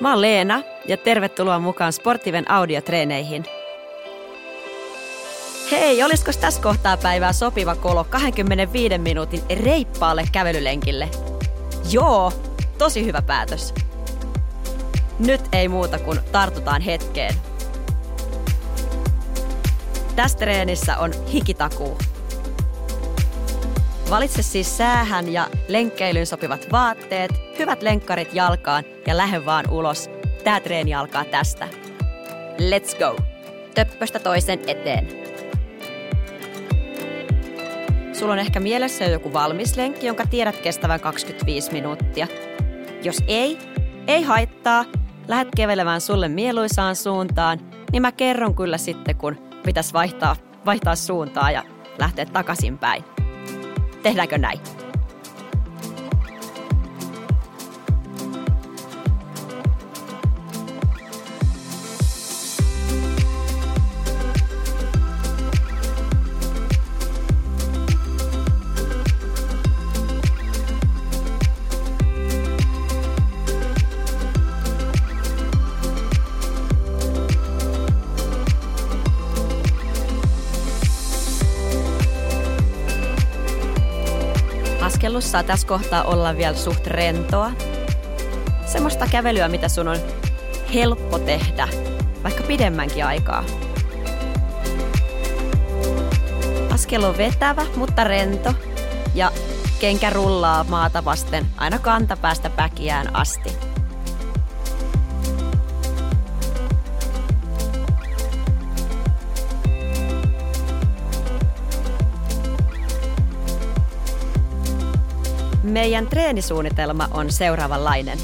Mä oon Leena ja tervetuloa mukaan Sportiven audiotreeneihin. Hei, olisiko tässä kohtaa päivää sopiva kolo 25 minuutin reippaalle kävelylenkille? Joo, tosi hyvä päätös. Nyt ei muuta kuin tartutaan hetkeen. Tässä treenissä on hikitakuu. Valitse siis säähän ja lenkkeilyyn sopivat vaatteet, hyvät lenkkarit jalkaan ja lähde vaan ulos. Tää treeni alkaa tästä. Let's go! Töppöstä toisen eteen. Sulla on ehkä mielessä jo joku valmis lenkki, jonka tiedät kestävän 25 minuuttia. Jos ei, ei haittaa. Lähet kävelemään sulle mieluisaan suuntaan, niin mä kerron kyllä sitten, kun pitäisi vaihtaa, vaihtaa suuntaa ja lähteä takaisinpäin. Tehdäänkö näin? Askelus saa tässä kohtaa olla vielä suht rentoa. Semmoista kävelyä, mitä sun on helppo tehdä, vaikka pidemmänkin aikaa. Askel on vetävä, mutta rento ja kenkä rullaa maata vasten aina kantapäästä päkiään asti. Meidän treenisuunnitelma on seuraavanlainen.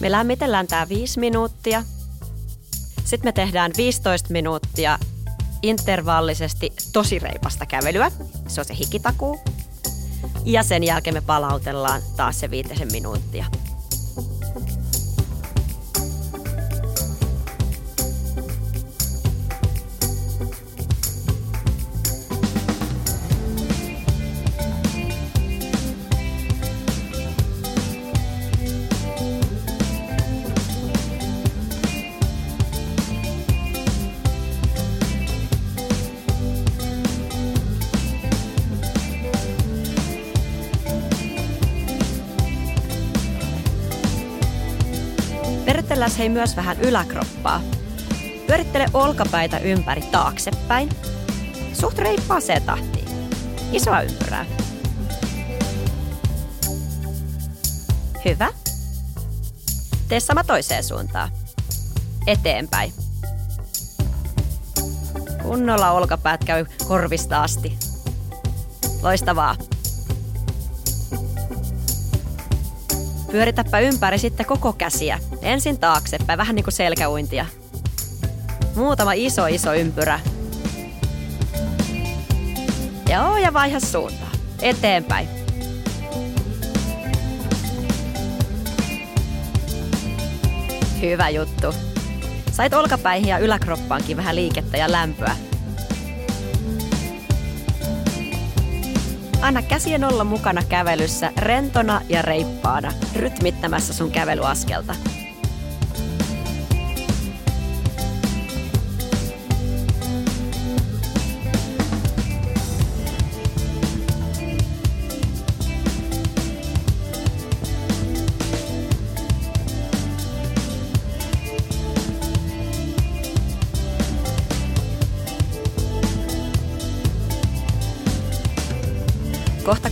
Me lämmitellään tämä 5 minuuttia. Sitten me tehdään 15 minuuttia intervallisesti tosi reipasta kävelyä. Se on se hikitakuu. Ja sen jälkeen me palautellaan taas se viitisen minuuttia. Pyöritellään hei myös vähän yläkroppaa. Pyörittele olkapäitä ympäri taaksepäin. Suht reippaaseen tahtiin. Isoa ympyrää. Hyvä. Tee sama toiseen suuntaan. Eteenpäin. Kunnolla olkapäät käy korvista asti. Loistavaa. Pyöritäpä ympäri sitten koko käsiä. Ensin taaksepäin, vähän niin kuin selkäuintia. Muutama iso iso ympyrä. Joo, ja vaiha suuntaa. Eteenpäin. Hyvä juttu. Sait olkapäihin ja yläkroppaankin vähän liikettä ja lämpöä. Anna käsien olla mukana kävelyssä rentona ja reippaana, rytmittämässä sun kävelyaskelta.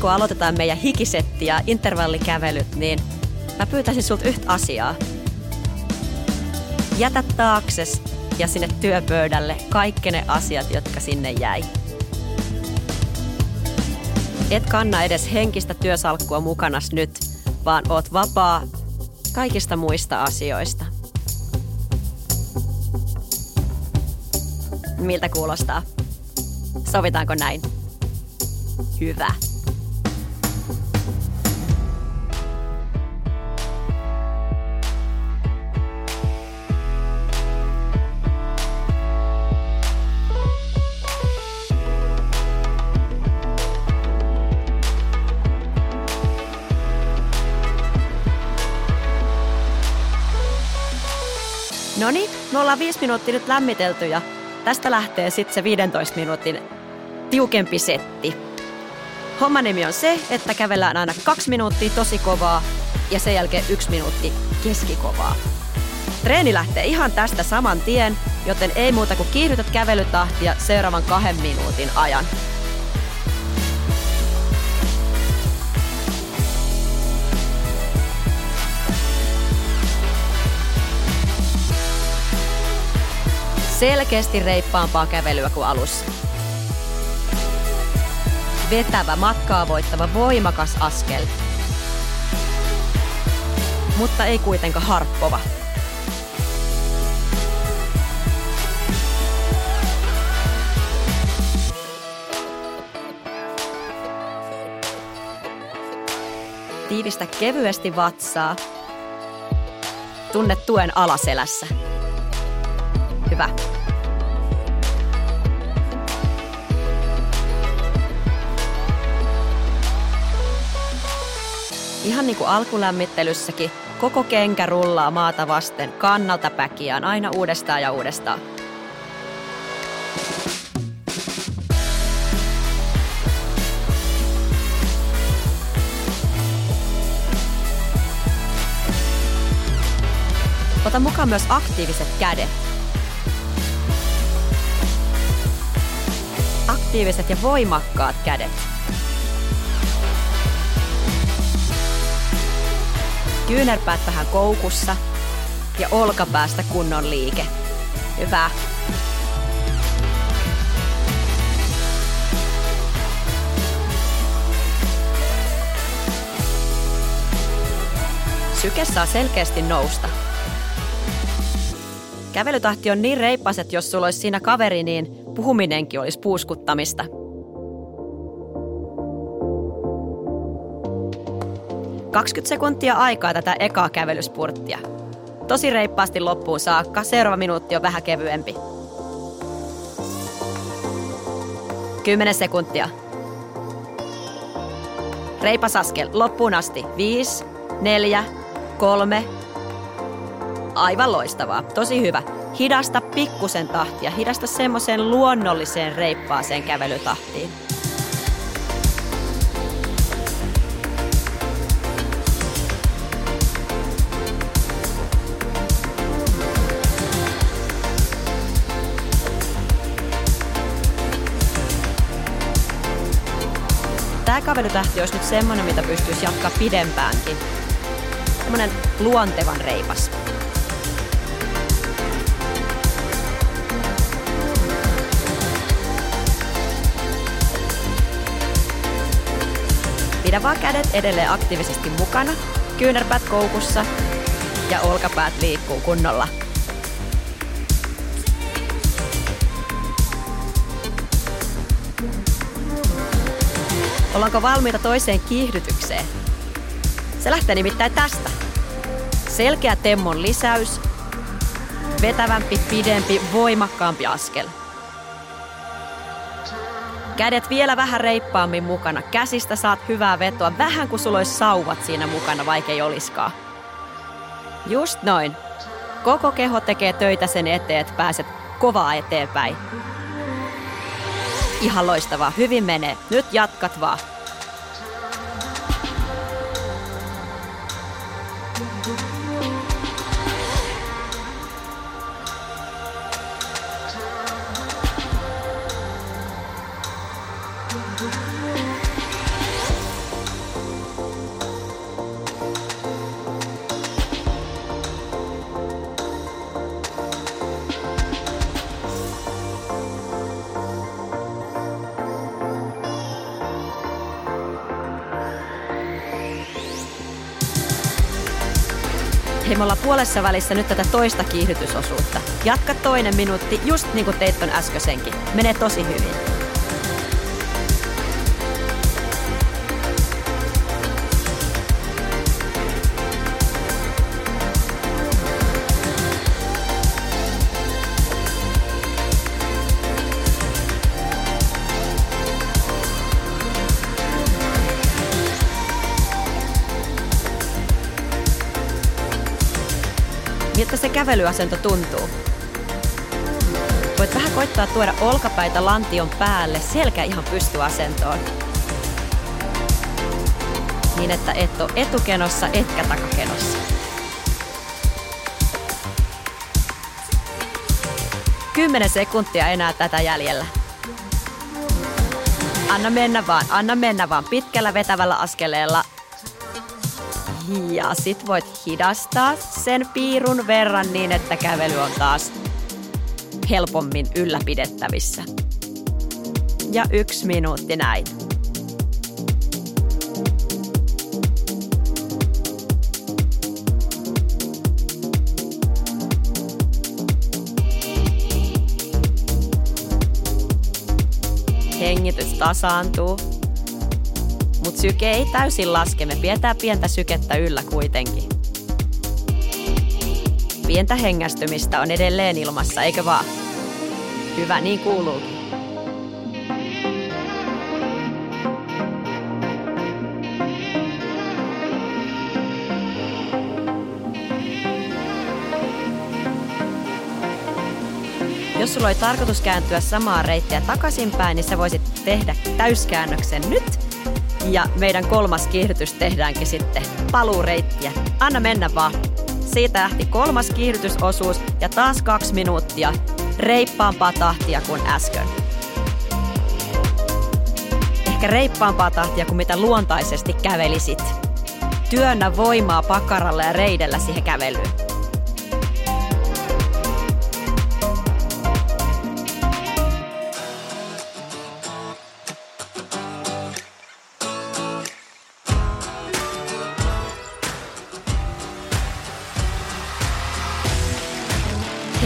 Kun aloitetaan meidän hikisetti ja intervallikävelyt, niin mä pyytäisin sulta yhtä asiaa. Jätä taakses ja sinne työpöydälle kaikki ne asiat, jotka sinne jäi. Et kanna edes henkistä työsalkkua mukanas nyt, vaan oot vapaa kaikista muista asioista. Miltä kuulostaa? Sovitaanko näin? Hyvä. No niin, me ollaan viisi minuuttia nyt lämmitelty ja tästä lähtee sitten se 15 minuutin tiukempi setti. Homman nimi on se, että kävellään aina kaksi minuuttia tosi kovaa ja sen jälkeen yksi minuutti keskikovaa. Treeni lähtee ihan tästä saman tien, joten ei muuta kuin kiihdytät kävelytahtia seuraavan kahden minuutin ajan. Selkeästi reippaampaa kävelyä kuin alussa. Vetävä, matkaa voittava, voimakas askel. Mutta ei kuitenkaan harppova. Tiivistä kevyesti vatsaa. Tunne tuen alaselässä. Hyvä. Ihan niin kuin alkulämmittelyssäkin, koko kenkä rullaa maata vasten kannalta päkiään aina uudestaan ja uudestaan. Ota mukaan myös aktiiviset kädet. Aktiiviset ja voimakkaat kädet. Kyynärpäät vähän koukussa ja olkapäästä kunnon liike. Hyvä. Syke saa selkeästi nousta. Kävelytahti on niin reippas, että jos sulla olisi siinä kaveri, niin puhuminenkin olisi puuskuttamista. Kaksikymmentä sekuntia aikaa tätä ekaa kävelyspurttia. Tosi reippaasti loppuun saakka, seuraava minuutti on vähän kevyempi. 10 sekuntia. Reipas askel loppuun asti. 5, 4, 3, Aivan loistavaa. Tosi hyvä. Hidasta pikkusen tahtia. Hidasta semmoiseen luonnolliseen reippaaseen kävelytahtiin. Tämä kävelytähti olisi nyt semmoinen, mitä pystyisi jatkaa pidempäänkin. Semmoinen luontevan reipas. Pidä vaan kädet edelleen aktiivisesti mukana, kyynärpäät koukussa ja olkapäät liikkuu kunnolla. Ollaanko valmiita toiseen kiihdytykseen? Se lähtee nimittäin tästä. Selkeä temmon lisäys, vetävämpi, pidempi, voimakkaampi askel. Kädet vielä vähän reippaammin mukana. Käsistä saat hyvää vetoa, vähän kuin sulla olisi sauvat siinä mukana, vaikka ei oliskaan. Just noin. Koko keho tekee töitä sen eteen, että pääset kovaa eteenpäin. Ihan loistavaa, hyvin menee. Nyt jatkat vaan. Puolessa välissä nyt tätä toista kiihdytysosuutta. Jatka toinen minuutti, just niin kuin teit ton äskeisenkin. Menee tosi hyvin. Miltä se kävelyasento tuntuu. Voit vähän koittaa tuoda olkapäitä lantion päälle, selkä ihan pystyasentoon. Niin, että et ole etukenossa etkä takakenossa. Kymmenen sekuntia enää tätä jäljellä. Anna mennä vaan, anna mennä vaan pitkällä vetävällä askeleella ja sit voit hidastaa sen piirun verran niin, että kävely on taas helpommin ylläpidettävissä. Ja yksi minuutti näin. Hengitys tasaantuu syke ei täysin laske. Me pidetään pientä sykettä yllä kuitenkin. Pientä hengästymistä on edelleen ilmassa, eikö vaan? Hyvä, niin kuuluukin. Jos sulla oli tarkoitus kääntyä samaa reittiä takaisinpäin, niin sä voisit tehdä täyskäännöksen nyt ja meidän kolmas kiihdytys tehdäänkin sitten paluureittiä. Anna mennä vaan. Siitä lähti kolmas kiihdytysosuus ja taas kaksi minuuttia reippaampaa tahtia kuin äsken. Ehkä reippaampaa tahtia kuin mitä luontaisesti kävelisit. Työnnä voimaa pakaralla ja reidellä siihen kävelyyn.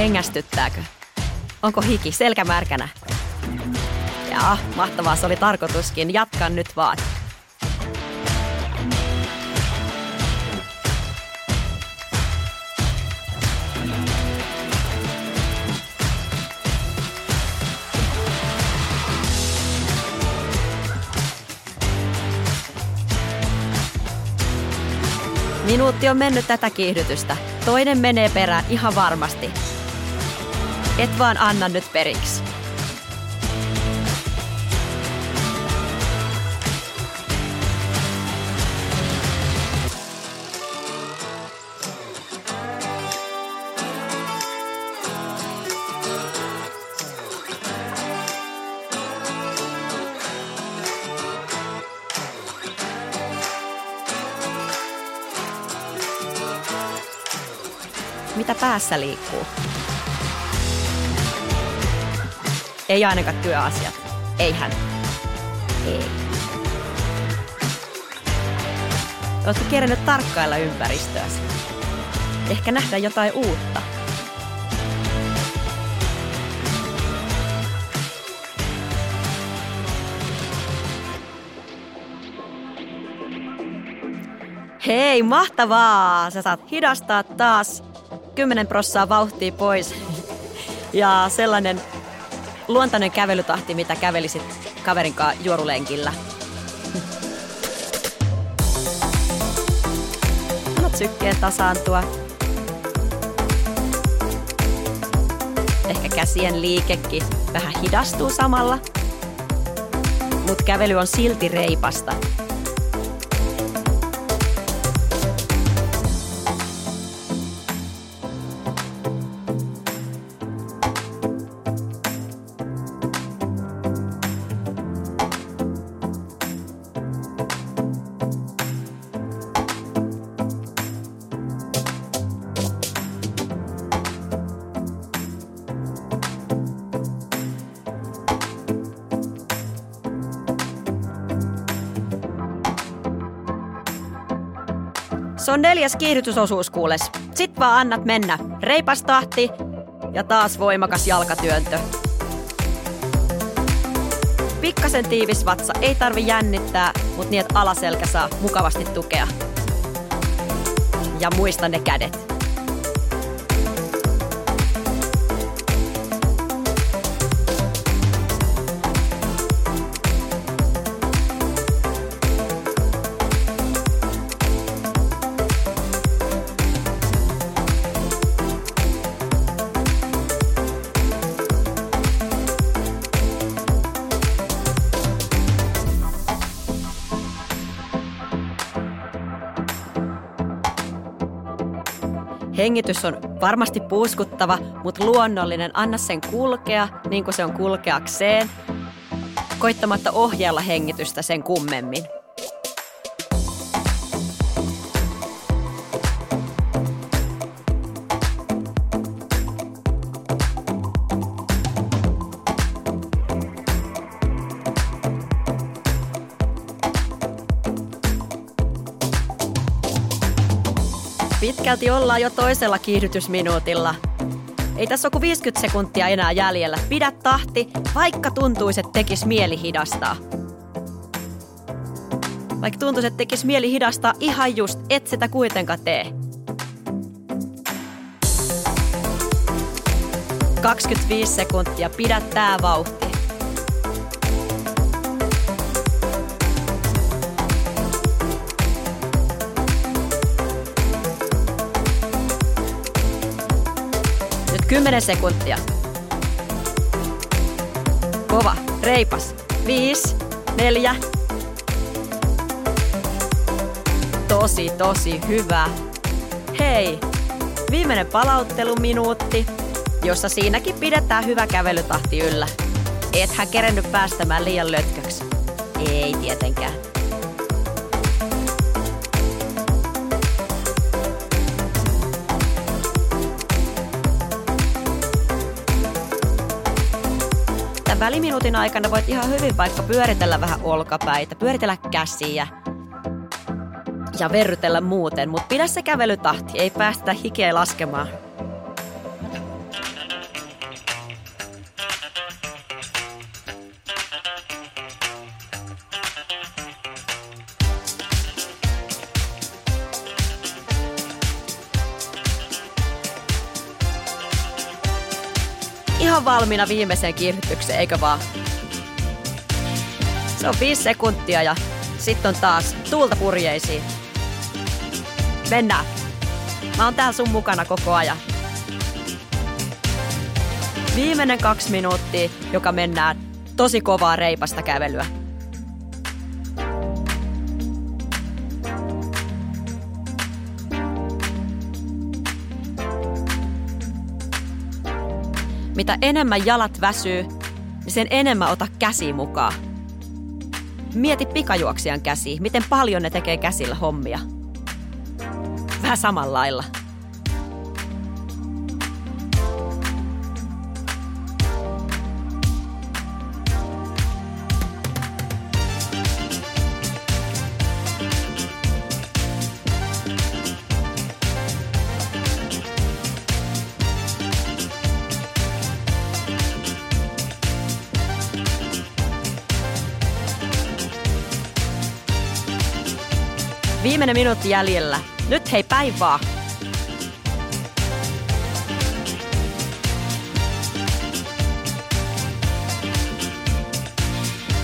Hengästyttääkö? Onko hiki selkämärkänä? Jaa, mahtavaa se oli tarkoituskin. Jatkan nyt vaan. Minuutti on mennyt tätä kiihdytystä. Toinen menee perään ihan varmasti. Et vaan anna nyt periksi. Mitä päässä liikkuu? Ei ainakaan työasiat. Eihän. Ei. Oletko kerännyt tarkkailla ympäristöäsi? Ehkä nähdä jotain uutta. Hei, mahtavaa! Sä saat hidastaa taas 10 prossaa vauhtia pois. Ja sellainen luontainen kävelytahti, mitä kävelisit kaverin kanssa juorulenkillä. Annat sykkeen tasaantua. Ehkä käsien liikekin vähän hidastuu samalla. Mutta kävely on silti reipasta. Neljäs kiihdytysosuus kuules. Sit vaan annat mennä. Reipas tahti ja taas voimakas jalkatyöntö. Pikkasen tiivis vatsa, ei tarvi jännittää, mutta niin, että alaselkä saa mukavasti tukea. Ja muista ne kädet. Hengitys on varmasti puuskuttava, mutta luonnollinen. Anna sen kulkea niin kuin se on kulkeakseen, koittamatta ohjailla hengitystä sen kummemmin. Pitkälti ollaan jo toisella kiihdytysminuutilla. Ei tässä ole kuin 50 sekuntia enää jäljellä. Pidä tahti, vaikka tuntuisi, että tekisi mieli hidastaa. Vaikka tuntuisi, että tekisi mieli hidastaa ihan just, et sitä kuitenkaan tee. 25 sekuntia, pidä tää vauhti. 10 sekuntia. Kova, reipas. 5, 4. Tosi, tosi hyvä. Hei, viimeinen palautteluminuutti, jossa siinäkin pidetään hyvä kävelytahti yllä. Ethän kerennyt päästämään liian lötköksi. Ei tietenkään. Väliminuutin aikana voit ihan hyvin vaikka pyöritellä vähän olkapäitä, pyöritellä käsiä ja verrytellä muuten, mutta pidä se kävelytahti, ei päästä hikeä laskemaan. Ihan valmiina viimeiseen kiihdytykseen, eikö vaan? Se on viisi sekuntia ja sitten on taas tuulta purjeisiin. Mennään. Mä oon täällä sun mukana koko ajan. Viimeinen kaksi minuuttia, joka mennään tosi kovaa reipasta kävelyä. Mitä enemmän jalat väsyy, niin sen enemmän ota käsi mukaan. Mieti pikajuoksijan käsi, miten paljon ne tekee käsillä hommia. Vähän samalla lailla. Viimeinen minuutti jäljellä. Nyt hei päin vaan.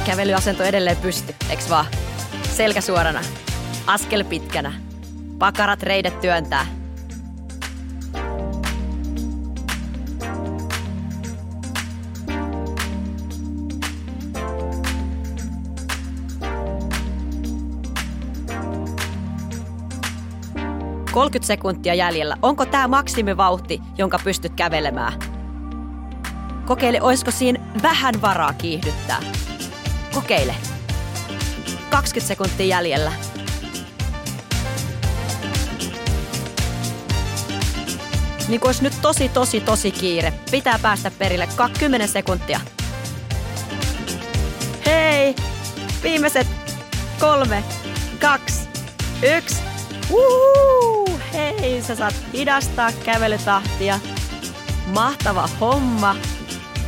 Kävelyasento edelleen pysty, eks vaan? Selkä suorana. Askel pitkänä. Pakarat reidet työntää. – 30 sekuntia jäljellä. Onko tämä maksimivauhti, jonka pystyt kävelemään? Kokeile, olisiko siinä vähän varaa kiihdyttää. Kokeile. 20 sekuntia jäljellä. Niin kuin olisi nyt tosi, tosi, tosi kiire. Pitää päästä perille. 20 sekuntia. Hei! Viimeiset kolme, kaksi, yksi. Uhu, hei, sä saat hidastaa kävelytahtia. Mahtava homma.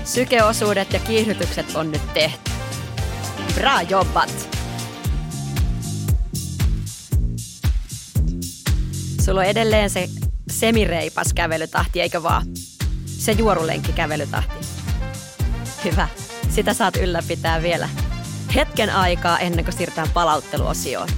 Sykeosuudet ja kiihdytykset on nyt tehty. Bra jobbat! Sulla on edelleen se semireipas kävelytahti, eikö vaan? Se juorulenkki kävelytahti. Hyvä. Sitä saat ylläpitää vielä hetken aikaa ennen kuin siirrytään palautteluosioon.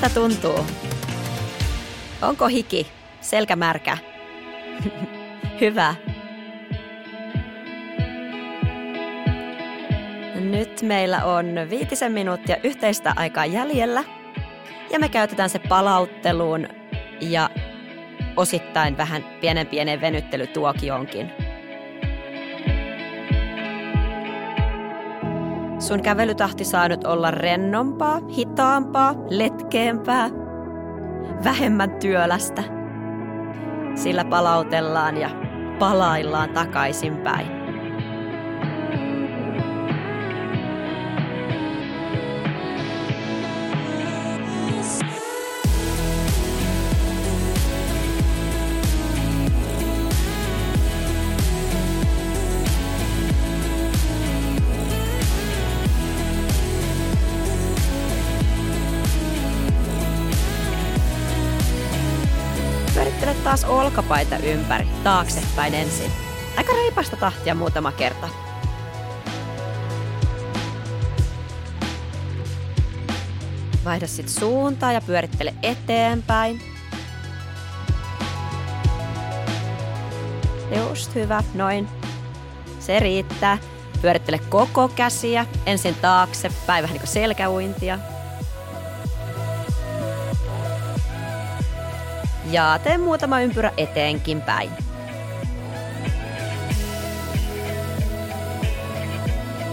Miltä tuntuu? Onko hiki? Selkä märkä? Hyvä. Nyt meillä on viitisen minuuttia yhteistä aikaa jäljellä. Ja me käytetään se palautteluun ja osittain vähän pienen pienen venyttelytuokionkin. Sun kävelytahti saa nyt olla rennompaa, hitaampaa, letkeämpää, vähemmän työlästä. Sillä palautellaan ja palaillaan takaisinpäin. Taas olkapaita ympäri, taaksepäin ensin. Aika reipasta tahtia muutama kerta. Vaihda sit suuntaa ja pyörittele eteenpäin. Just hyvä, noin. Se riittää. Pyörittele koko käsiä, ensin taaksepäin, vähän niin kuin selkäuintia. Ja tee muutama ympyrä eteenkin päin.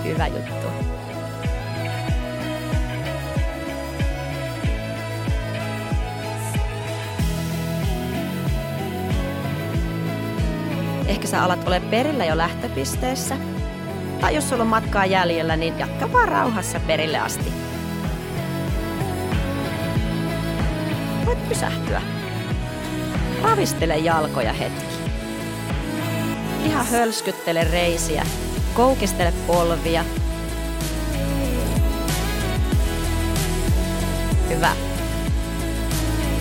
Hyvä juttu. Ehkä sä alat ole perillä jo lähtöpisteessä. Tai jos sulla on matkaa jäljellä, niin jatka vaan rauhassa perille asti. Voit pysähtyä Ravistele jalkoja hetki. Ihan hölskyttele reisiä, koukistele polvia. Hyvä.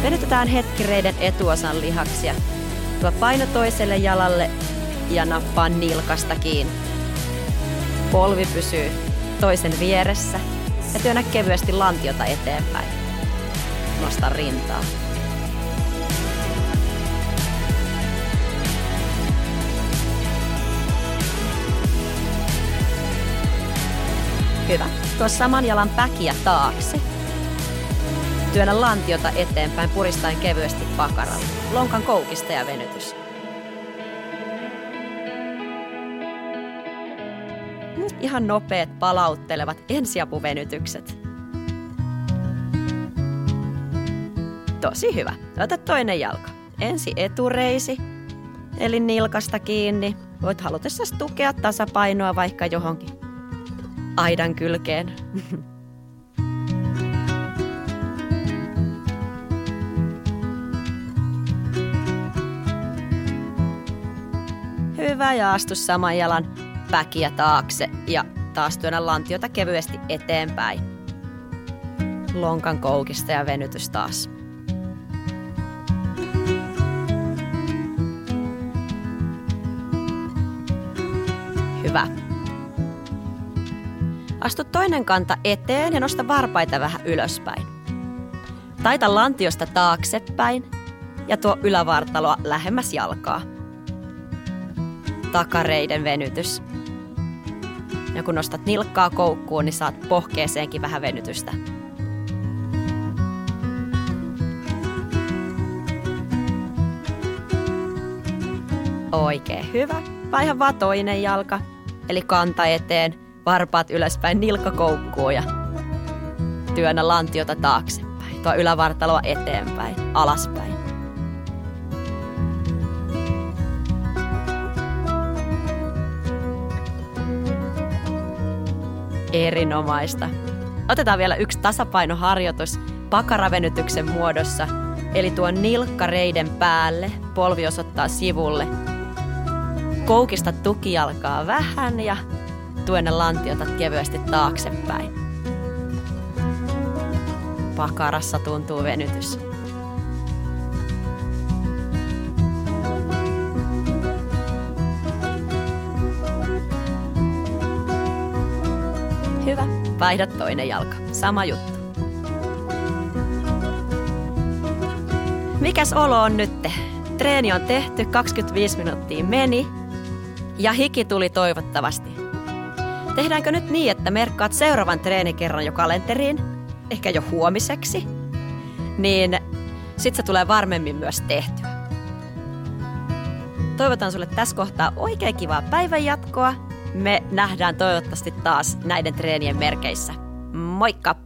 Venytetään hetki reiden etuosan lihaksia. Tuo paino toiselle jalalle ja nappaa nilkasta kiinni. Polvi pysyy toisen vieressä ja työnnä kevyesti lantiota eteenpäin. Nosta rintaa. Hyvä. Tuo saman jalan päkiä taakse. Työnnä lantiota eteenpäin puristaen kevyesti pakaralla. Lonkan koukista ja venytys. Ihan nopeat palauttelevat ensiapuvenytykset. Tosi hyvä. Ota toinen jalka. Ensi etureisi, eli nilkasta kiinni. Voit halutessasi tukea tasapainoa vaikka johonkin aidan kylkeen. Hyvä ja astu saman jalan päkiä taakse ja taas työnnä lantiota kevyesti eteenpäin. Lonkan koukista ja venytys taas. Hyvä. Astu toinen kanta eteen ja nosta varpaita vähän ylöspäin. Taita lantiosta taaksepäin ja tuo ylävartaloa lähemmäs jalkaa. Takareiden venytys. Ja kun nostat nilkkaa koukkuun, niin saat pohkeeseenkin vähän venytystä. Oikein hyvä. Vaiha vaan toinen jalka, eli kanta eteen – varpaat ylöspäin, nilkka koukkuu ja työnnä lantiota taaksepäin. Tuo ylävartaloa eteenpäin, alaspäin. Erinomaista. Otetaan vielä yksi tasapainoharjoitus pakaravenytyksen muodossa, eli tuon nilkka reiden päälle, polvi osoittaa sivulle. Koukista tukijalkaa vähän ja tuenne lantiota kevyesti taaksepäin. Pakarassa tuntuu venytys. Hyvä. Vaihda toinen jalka. Sama juttu. Mikäs olo on nyt? Treeni on tehty, 25 minuuttia meni ja hiki tuli toivottavasti. Tehdäänkö nyt niin, että merkkaat seuraavan treenikerran jo kalenteriin, ehkä jo huomiseksi, niin sit se tulee varmemmin myös tehtyä. Toivotan sulle tässä kohtaa oikein kivaa päivänjatkoa. Me nähdään toivottavasti taas näiden treenien merkeissä. Moikka!